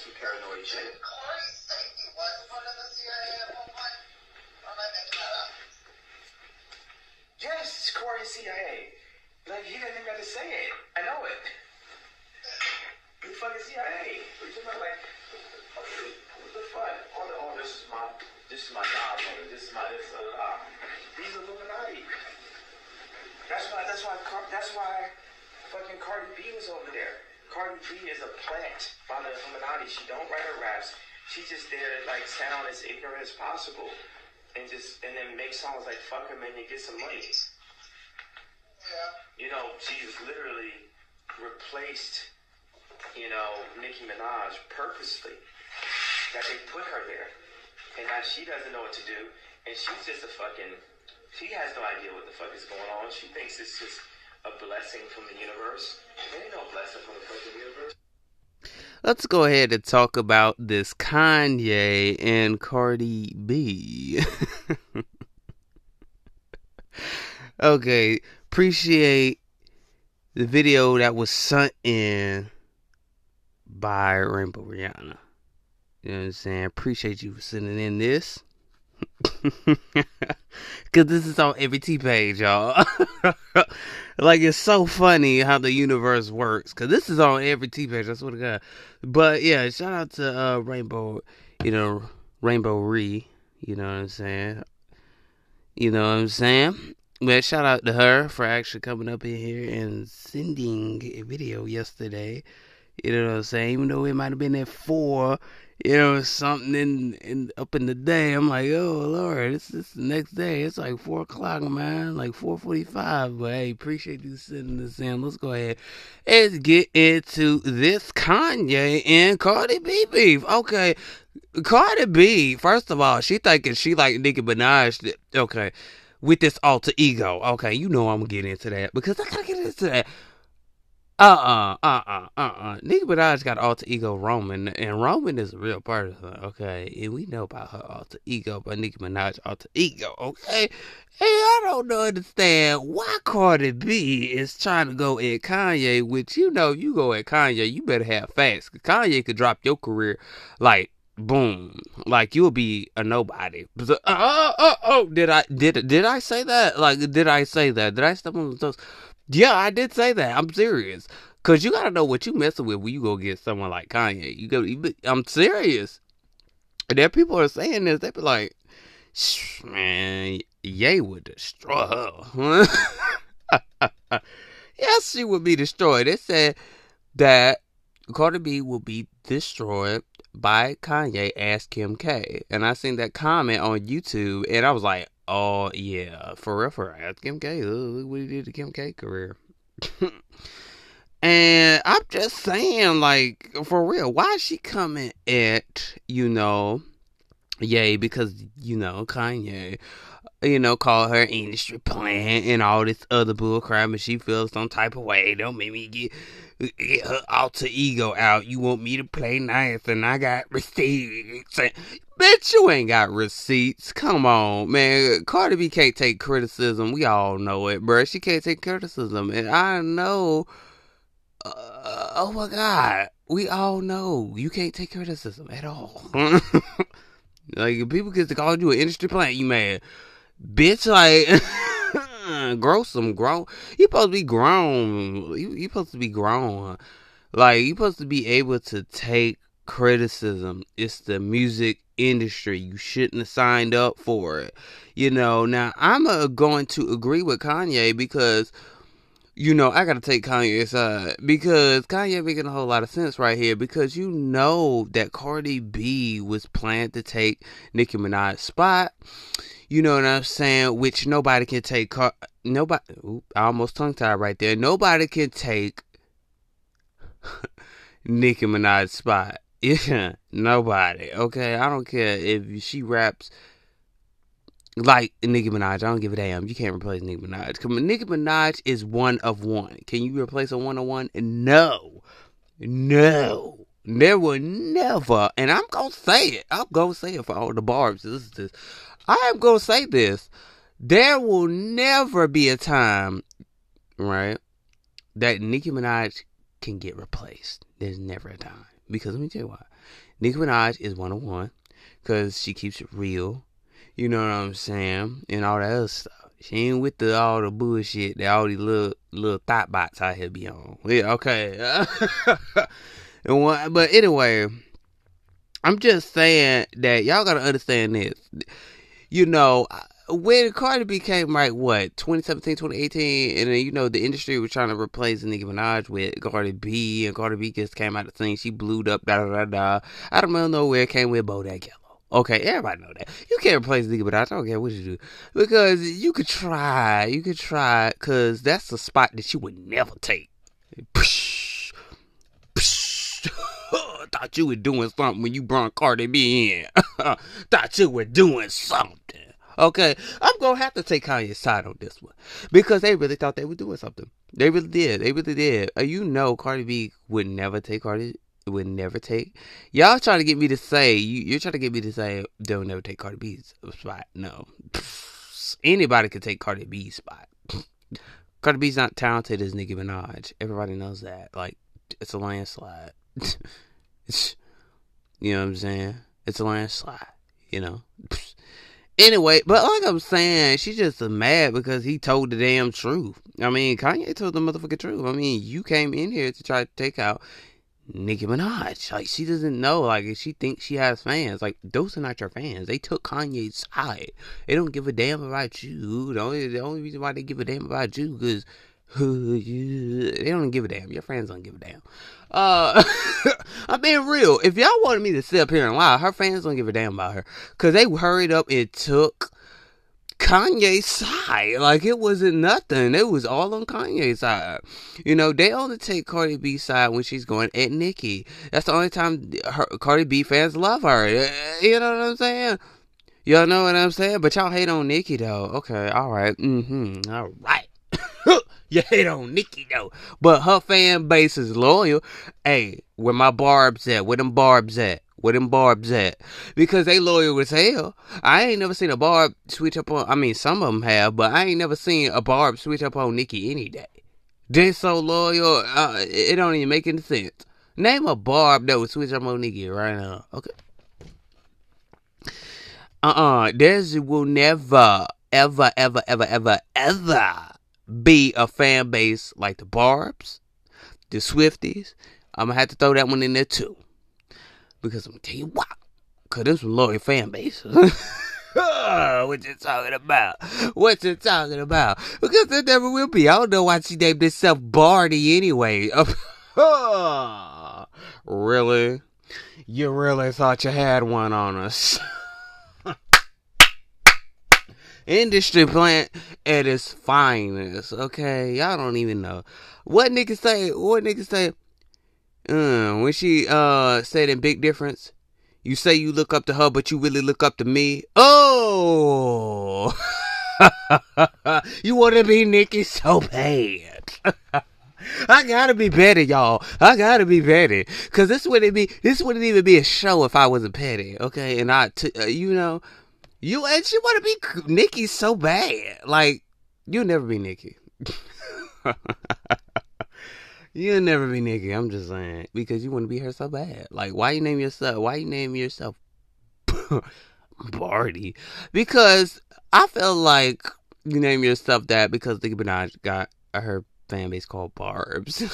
some paranoid shit. Corey he was part of the CIA at one point? Or am I making that up? Yes, Corey CIA. Like he didn't even have to say it. I know it. The fucking CIA. What you talking about? Like, what the fuck? All the, oh, this is my, this is my godmother. This is my this. Uh, uh, these Illuminati. That's why. That's why. That's why. Fucking Cardi B was over there. Cardi B is a plant by the Illuminati. She don't write her raps. She's just there to like sound as ignorant as possible, and just and then make songs like "fuck 'em" and get some money. Yeah. You know, she's literally replaced, you know, Nicki Minaj purposely. That they put her there. And now she doesn't know what to do. And she's just a fucking, she has no idea what the fuck is going on. She thinks it's just a blessing from the universe. There ain't no blessing from the fucking universe. Let's go ahead and talk about this Kanye and Cardi B. okay, appreciate the video that was sent in by Rainbow Rihanna. You know what I'm saying? Appreciate you for sending in this. Cause this is on every T page, y'all. like it's so funny how the universe works. Cause this is on every T page. That's what I got. But yeah, shout out to uh, Rainbow. You know, Rainbow Re. You know what I'm saying? You know what I'm saying? But shout out to her for actually coming up in here and sending a video yesterday. You know what I'm saying? Even though it might have been at four, you know, something in, in up in the day. I'm like, oh Lord, it's this the next day. It's like four o'clock, man, like four forty-five. But hey, appreciate you sending this in. Let's go ahead and get into this Kanye and Cardi B beef. Okay, Cardi B. First of all, she thinking she like Nicki Minaj. Okay, with this alter ego. Okay, you know I'm gonna get into that because I gotta get into that. Uh uh uh uh uh uh. Nicki Minaj got alter ego Roman, and Roman is a real person. Okay, and we know about her alter ego, but Nicki Minaj alter ego. Okay, hey, I don't understand why Cardi B is trying to go at Kanye. Which you know, you go at Kanye, you better have facts. Kanye could drop your career like boom, like you'll be a nobody. Oh, oh, oh, oh, did I did did I say that? Like, did I say that? Did I step on toes? Yeah, I did say that. I'm serious. Cause you gotta know what you messing with when you go get someone like Kanye. You go, I'm serious. And there people are saying this. They be like, "Shh, man, Ye would destroy her. yes, she would be destroyed. They said that Cardi B will be destroyed by Kanye as Kim K. And I seen that comment on YouTube, and I was like, oh yeah, for real, for real, Kim K. Uh, look what he did to Kim K career. and I'm just saying, like, for real, why is she coming at, you know, Yay, because, you know, Kanye, you know, call her industry plant and all this other bullcrap, and she feels some type of way. Don't make me get, get her alter ego out. You want me to play nice, and I got receipts. Bitch, you ain't got receipts. Come on, man. Cardi B can't take criticism. We all know it, bruh. She can't take criticism, and I know. Uh, oh my god, we all know you can't take criticism at all. like people get to call you an industry plant, you mad, bitch. Like, grow some grown. You supposed to be grown. You you supposed to be grown. Like you supposed to be able to take criticism. It's the music industry. You shouldn't have signed up for it. You know. Now I'm uh, going to agree with Kanye because you know, I gotta take Kanye's side because Kanye making a whole lot of sense right here because you know that Cardi B was planned to take Nicki Minaj's spot. You know what I'm saying? Which nobody can take. Car- nobody. Ooh, I almost tongue tied right there. Nobody can take Nicki Minaj's spot. Yeah, nobody. Okay, I don't care if she raps like Nicki Minaj. I don't give a damn. You can't replace Nicki Minaj. On, Nicki Minaj is one of one. Can you replace a one of one? No. No. There will never. And I'm gonna say it. I'm gonna say it for all the barbs. This is. I am gonna say this. There will never be a time, right, that Nicki Minaj can get replaced. There's never a time. Because let me tell you why. Nicki Minaj is one on one because she keeps it real. You know what I'm saying? And all that other stuff. She ain't with the all the bullshit that all these little little thought bots out here be on. Yeah, okay. and what, but anyway, I'm just saying that y'all gotta understand this. You know, uh, when Cardi became like what 2017, 2018, and then you know the industry was trying to replace Nicki Minaj with Cardi B, and Cardi B just came out of the scene. She blew up, da da da da. Out of nowhere came with Bodak Yellow. Okay, everybody know that. You can't replace Nicki Minaj. I don't care what you do. Because you could try. You could try. Because that's the spot that you would never take. Thought you were doing something when you brought Cardi B in. Thought you were doing something. Okay, I'm gonna have to take Kanye's side on this one because they really thought they were doing something. They really did. They really did. Uh, you know, Cardi B would never take Cardi would never take. Y'all trying to get me to say you, you're trying to get me to say don't never take Cardi B's spot. No, anybody could take Cardi B's spot. Cardi B's not talented as Nicki Minaj. Everybody knows that. Like it's a landslide. you know what I'm saying. It's a landslide. You know. Anyway, but like I'm saying, she's just mad because he told the damn truth. I mean, Kanye told the motherfucking truth. I mean, you came in here to try to take out Nicki Minaj. Like she doesn't know. Like she thinks she has fans. Like those are not your fans. They took Kanye's side. They don't give a damn about you. The only the only reason why they give a damn about you they don't give a damn. Your fans don't give a damn. Uh, I'm being real. If y'all wanted me to sit up here and lie, her fans don't give a damn about her because they hurried up and took Kanye's side. Like it wasn't nothing. It was all on Kanye's side. You know, they only take Cardi B's side when she's going at Nicki. That's the only time her, Cardi B fans love her. You know what I'm saying? Y'all know what I'm saying? But y'all hate on Nicki though. Okay, all right. Mm-hmm. All right. you hate on Nicki though. But her fan base is loyal. Hey, where my barbs at? Where them barbs at? Where them barbs at? Because they loyal as hell. I ain't never seen a barb switch up on. I mean, some of them have, but I ain't never seen a barb switch up on Nicki any day. They so loyal, uh, it don't even make any sense. Name a barb that would switch up on Nicki right now. Okay. Uh-uh. There will never, ever, ever, ever, ever, ever be a fan base like the Barbs, the Swifties. I'm gonna have to throw that one in there too. Because I'm gonna tell you why. Cause this was loyal fan base. what you talking about? What you talking about? Because there never will be. I don't know why she named herself Barney anyway. really? You really thought you had one on us? Industry plant at its finest. Okay, y'all don't even know what niggas say. What niggas say? Uh, when she uh said in Big Difference, you say you look up to her, but you really look up to me. Oh, you want to be Nicki so bad. I gotta be better, y'all. I gotta be better, cause this wouldn't be this wouldn't even be a show if I wasn't petty, okay? And I, t- uh, you know, you and she want to be Nicki so bad, like you'll never be Nicki. You'll never be Nicki. I'm just saying because you want to be her so bad. Like, why you name yourself? Why you name yourself Bardi? Because I feel like you name yourself that because Nicki Minaj got her fan base called Barbs.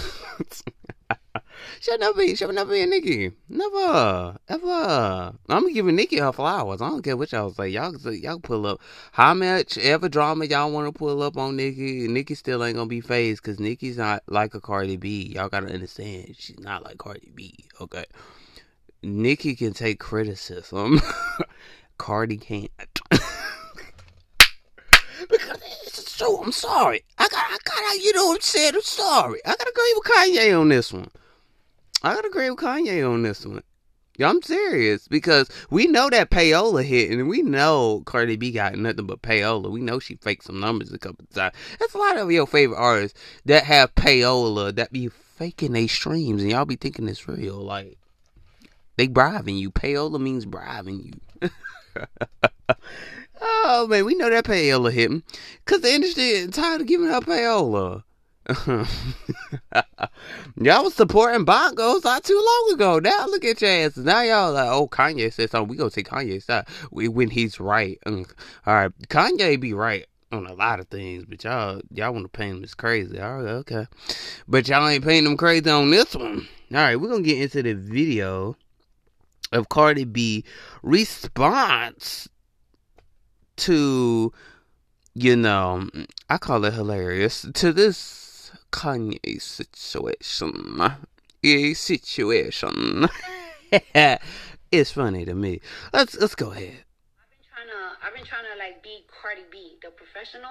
she'll never be. She'll never be a Nicki. Never, ever. I'm giving Nicki her flowers. I don't care what y'all say. Y'all, y'all pull up how much ever drama y'all want to pull up on Nicki. Nicki still ain't gonna be phased because Nicki's not like a Cardi B. Y'all gotta understand. She's not like Cardi B. Okay. Nicki can take criticism. Cardi can't. because it's true. I'm sorry. I got, I got, you know what I'm saying? I'm sorry. I gotta agree with Kanye on this one. I gotta agree with Kanye on this one. I'm serious because we know that payola hit, and we know Cardi B got nothing but payola. We know she faked some numbers a couple times. That's a lot of your favorite artists that have payola that be faking their streams, and y'all be thinking it's real. Like they bribing you. Payola means bribing you. oh man, we know that payola hitting because the industry is tired of giving up payola. y'all was supporting bongos not too long ago. Now look at your asses. Now y'all like, oh, Kanye said something. We gonna take Kanye's side when he's right. Mm. All right, Kanye be right on a lot of things, but y'all y'all want to paint him as crazy. All right, okay, but y'all ain't painting him crazy on this one. All right, we're gonna get into the video of Cardi B response to you know I call it hilarious to this Kanye situation. A situation. it's funny to me. Let's let's go ahead. I've been trying to I've been trying to like be Cardi B, the professional.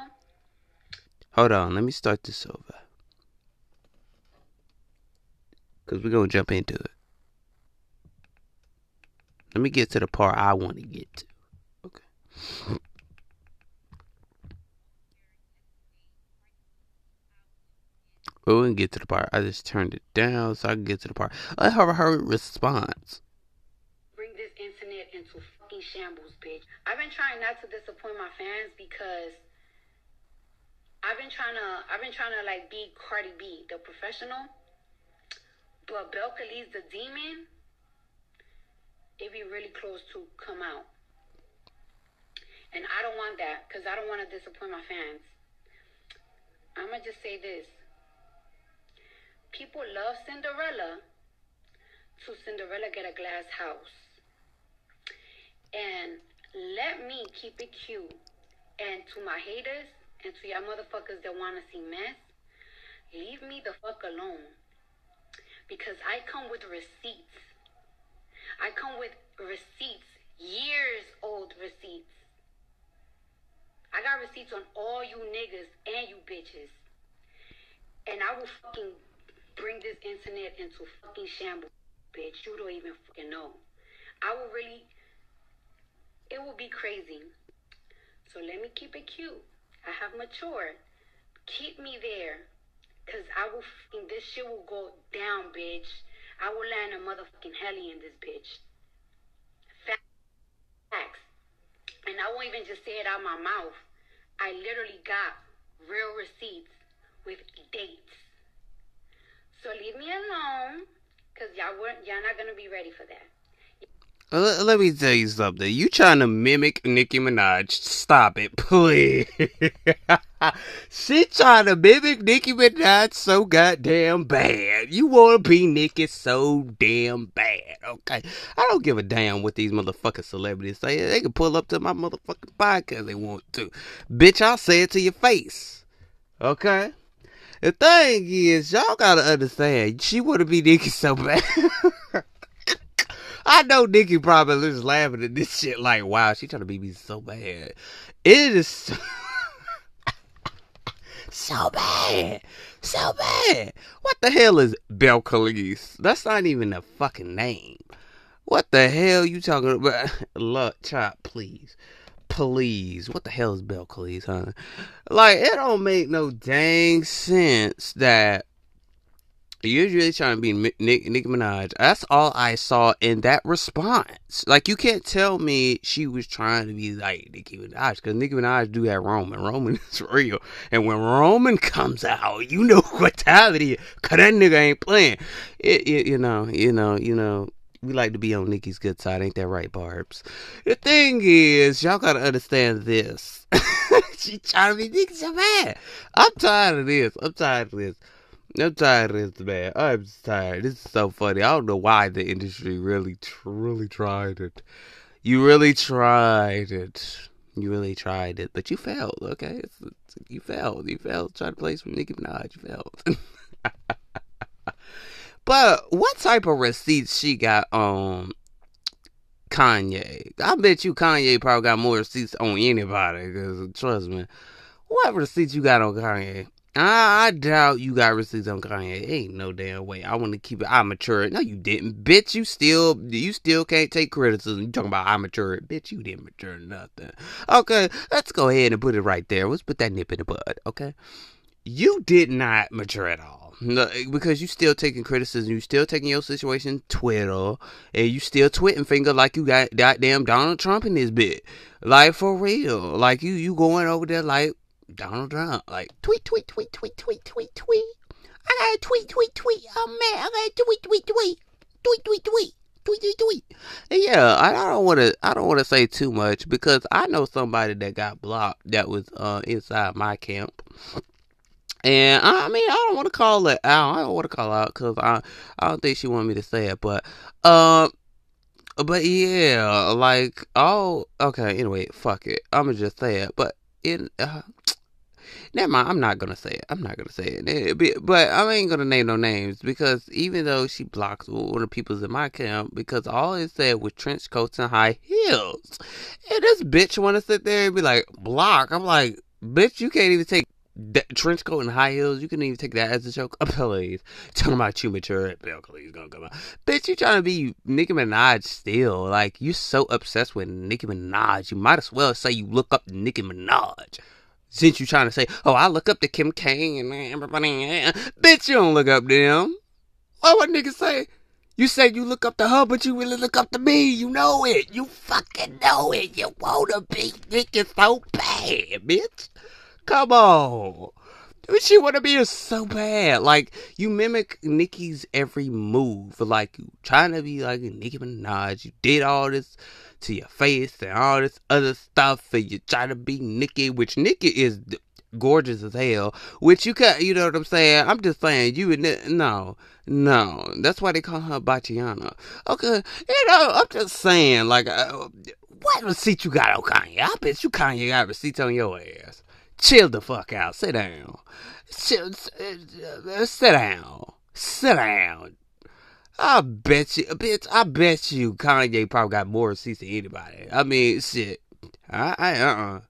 Hold on, let me start this over. Cause we're gonna jump into it. Let me get to the part I want to get to. Okay. We can get to the part. I just turned it down so I can get to the part. Let her her response. Bring this internet into fucking shambles, bitch. I've been trying not to disappoint my fans because I've been trying to I've been trying to like be Cardi B, the professional. But Belcalis the demon, It'd be really close to come out. And I don't want that because I don't want to disappoint my fans. I'm to just say this people love Cinderella to Cinderella get a glass house. And let me keep it cute. And to my haters and to y'all motherfuckers that want to see mess, leave me the fuck alone. Because I come with receipts. I come with receipts, years old receipts. I got receipts on all you niggas and you bitches. And I will fucking bring this internet into fucking shambles, bitch. You don't even fucking know. I will really, it will be crazy. So let me keep it cute. I have matured. Keep me there. Cause I will, fucking, this shit will go down, bitch. I will land a motherfucking heli in this bitch. Facts. And I won't even just say it out my mouth. I literally got real receipts with dates. So leave me alone, cause y'all weren't y'all not gonna be ready for that. Uh, let, let me tell you something. You trying to mimic Nicki Minaj? Stop it, please. she trying to mimic Nicki Minaj so goddamn bad. You want to be Nicki so damn bad, okay? I don't give a damn what these motherfucking celebrities say. They can pull up to my motherfucking podcast they want to. Bitch, I'll say it to your face, okay? The thing is, y'all gotta understand, she wanna be Nicki so bad. I know Nicki probably is laughing at this shit like, wow, she trying to be me so bad. It is so, so bad. So bad. What the hell is Belcalis? That's not even a fucking name. What the hell you talking about? Look, chop, please please. What the hell is Belcalis, huh? Like, it don't make no dang sense that you're really trying to be Nick, Nicki Minaj. That's all I saw in that response. Like, you can't tell me she was trying to be like Nicki Minaj because Nicki Minaj do that Roman. Roman is real. And when Roman comes out, you know what time it is because that nigga ain't playing. It, it, you know, you know, you know we like to be on Nicki's good side, ain't that right, Barbs? The thing is, y'all gotta understand this. she trying to be Nicki so bad. I'm tired of this. I'm tired of this. I'm tired of this, man. I'm tired. This is so funny. I don't know why the industry really, truly tried it. You really tried it. You really tried it, but you failed. Okay, it's, it's, you failed. You failed. Trying to play some Nicki Minaj. You failed. But what type of receipts she got on Kanye? I bet you Kanye probably got more receipts on anybody. Cause trust me, what receipts you got on Kanye? I, doubt you got receipts on Kanye. Ain't no damn way. I want to keep it. I matured. No, you didn't, bitch. You still, you still can't take criticism. You talking about I matured, bitch? You didn't mature nothing. Okay, let's go ahead and put it right there. Let's put that nip in the bud. Okay, you did not mature at all. No, because you still taking criticism, you still taking your situation Twitter, and you still twitting finger like you got goddamn Donald Trump in this bit. Like for real. Like you you going over there like Donald Trump. Like tweet, tweet, tweet, tweet, tweet, tweet, tweet. I got a tweet, tweet, tweet. Oh man, I got a tweet, tweet, tweet, tweet, tweet, tweet. Tweet, tweet, tweet. Yeah, I don't want to. I don't want to say too much because I know somebody that got blocked that was uh, inside my camp. And I mean, I don't want to call it out. I don't want to call out because I, I don't think she wanted me to say it. But, um, uh, but yeah, like, oh, okay. Anyway, fuck it. I'm gonna just say it. But in, uh, never mind. I'm not gonna say it. I'm not gonna say it. be, but I ain't gonna name no names because even though she blocks one of the people's in my camp, because all it said was trench coats and high heels, and this bitch want to sit there and be like block. I'm like, bitch, you can't even take that trench coat and high heels, you can even take that as a joke. Oh, please. Talking about you mature, Belcalis gonna come out. Bitch, you trying to be Nicki Minaj still. Like, you're so obsessed with Nicki Minaj. You might as well say you look up Nicki Minaj. Since you trying to say, oh, I look up to Kim K and everybody. Bitch, you don't look up to them. What would niggas say? You said you look up to her, but you really look up to me. You know it. You fucking know it. You wanna be Nicki so bad, bitch. Come on. She wanna be so bad. Like you mimic Nicki's every move. Like you trying to be like Nicki Minaj. You did all this to your face and all this other stuff, and you try to be Nicki, which Nicki is gorgeous as hell. Which you can, you know what I'm saying? I'm just saying you and no, no. That's why they call her Batiana. Okay, you know I'm just saying like. Uh, what receipt you got on Kanye? I bet you Kanye got receipts on your ass chill the fuck out. Sit down. Chill, uh, sit down. Sit down. I bet you, bitch. I bet you, Kanye probably got more receipts than anybody. I mean, shit. I, I uh, uh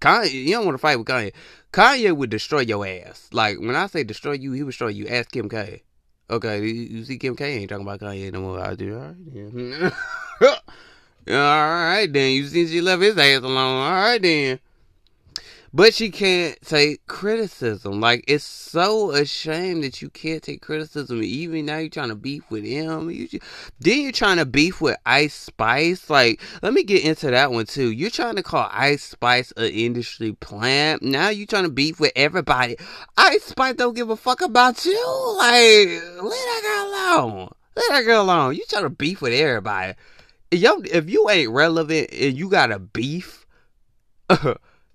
Kanye, you don't want to fight with Kanye. Kanye would destroy your ass. Like when I say destroy you, he would destroy you. Ask Kim K. Okay, you see, Kim K ain't talking about Kanye no more. I do. All right, then. all right, then. You see, she left his ass alone. All right, then. But she can't take criticism. Like it's so a shame that you can't take criticism. Even now you're trying to beef with him. You then you're trying to beef with Ice Spice. Like let me get into that one too. You're trying to call Ice Spice an industry plant. Now you're trying to beef with everybody. Ice Spice don't give a fuck about you. Like let that girl alone. Let that girl alone. You trying to beef with everybody. Yo, if you ain't relevant and you got a beef.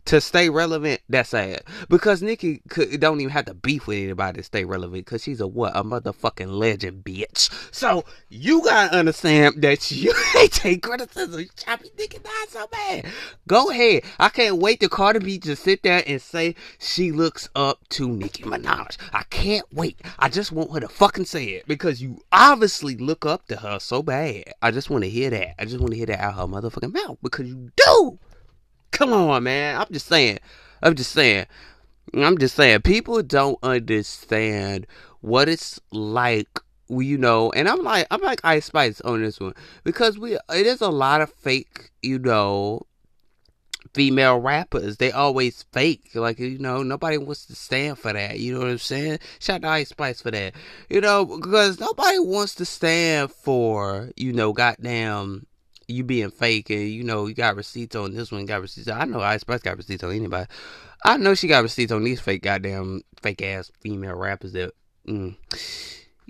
to stay relevant, that's sad. Because Nicki could, don't even have to beef with anybody to stay relevant. Because she's a what? A motherfucking legend, bitch. So you gotta understand that you ain't take criticism. Be Nicki not so bad. Go ahead. I can't wait to Cardi B to sit there and say she looks up to Nicki Minaj. I can't wait. I just want her to fucking say it because you obviously look up to her so bad. I just want to hear that. I just want to hear that out her motherfucking mouth because you do. Come on, man. I'm just saying. I'm just saying. I'm just saying. People don't understand what it's like you know, and I'm like I'm like Ice Spice on this one because we it is a lot of fake, you know, female rappers. They always fake, like you know, nobody wants to stand for that. You know what I'm saying? Shout out Ice Spice for that, you know, because nobody wants to stand for you know, goddamn you being fake and you know you got receipts on this one, got receipts. I know Ice Spice got receipts on anybody. I know she got receipts on these fake goddamn fake ass female rappers that. Mm.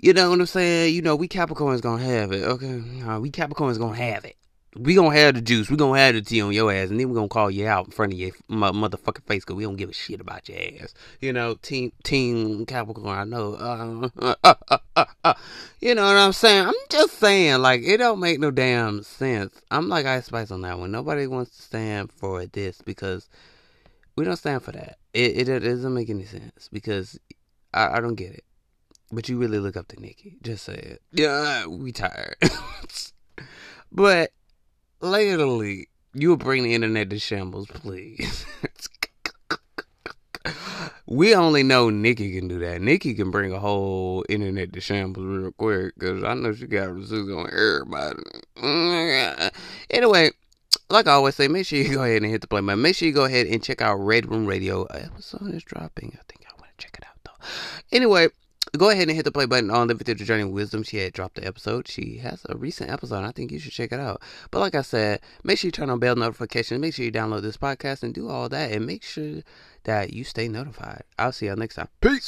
You know what I'm saying? You know we Capricorns gonna have it. Okay, we Capricorns gonna have it we gonna have the juice. We gonna have the tea on your ass, and then we gonna call you out in front of your motherfucking face because we don't give a shit about your ass. You know, team team Capricorn. I know. Uh, uh, uh, you know what I'm saying? I'm just saying, like it don't make no damn sense. I'm like Ice Spice on that one. Nobody wants to stand for this because we don't stand for that. It it, it doesn't make any sense because I, I don't get it. But you really look up to Nicki. Just say it. Yeah, we tired. but literally, you bring the internet to shambles, please. we only know Nicki can do that. Nicki can bring a whole internet to shambles real quick because I know she got receipts on everybody. Anyway, like I always say, make sure you go ahead and hit the play button. Make sure you go ahead and check out Red Room Radio. Episode is dropping. I think I want to check it out though. Anyway, go ahead and hit the play button on Living Through the Journey Wisdom. She had dropped the episode. She has a recent episode. I think you should check it out. But like I said, make sure you turn on bell notifications. Make sure you download this podcast and do all that. And make sure that you stay notified. I'll see y'all next time. Peace.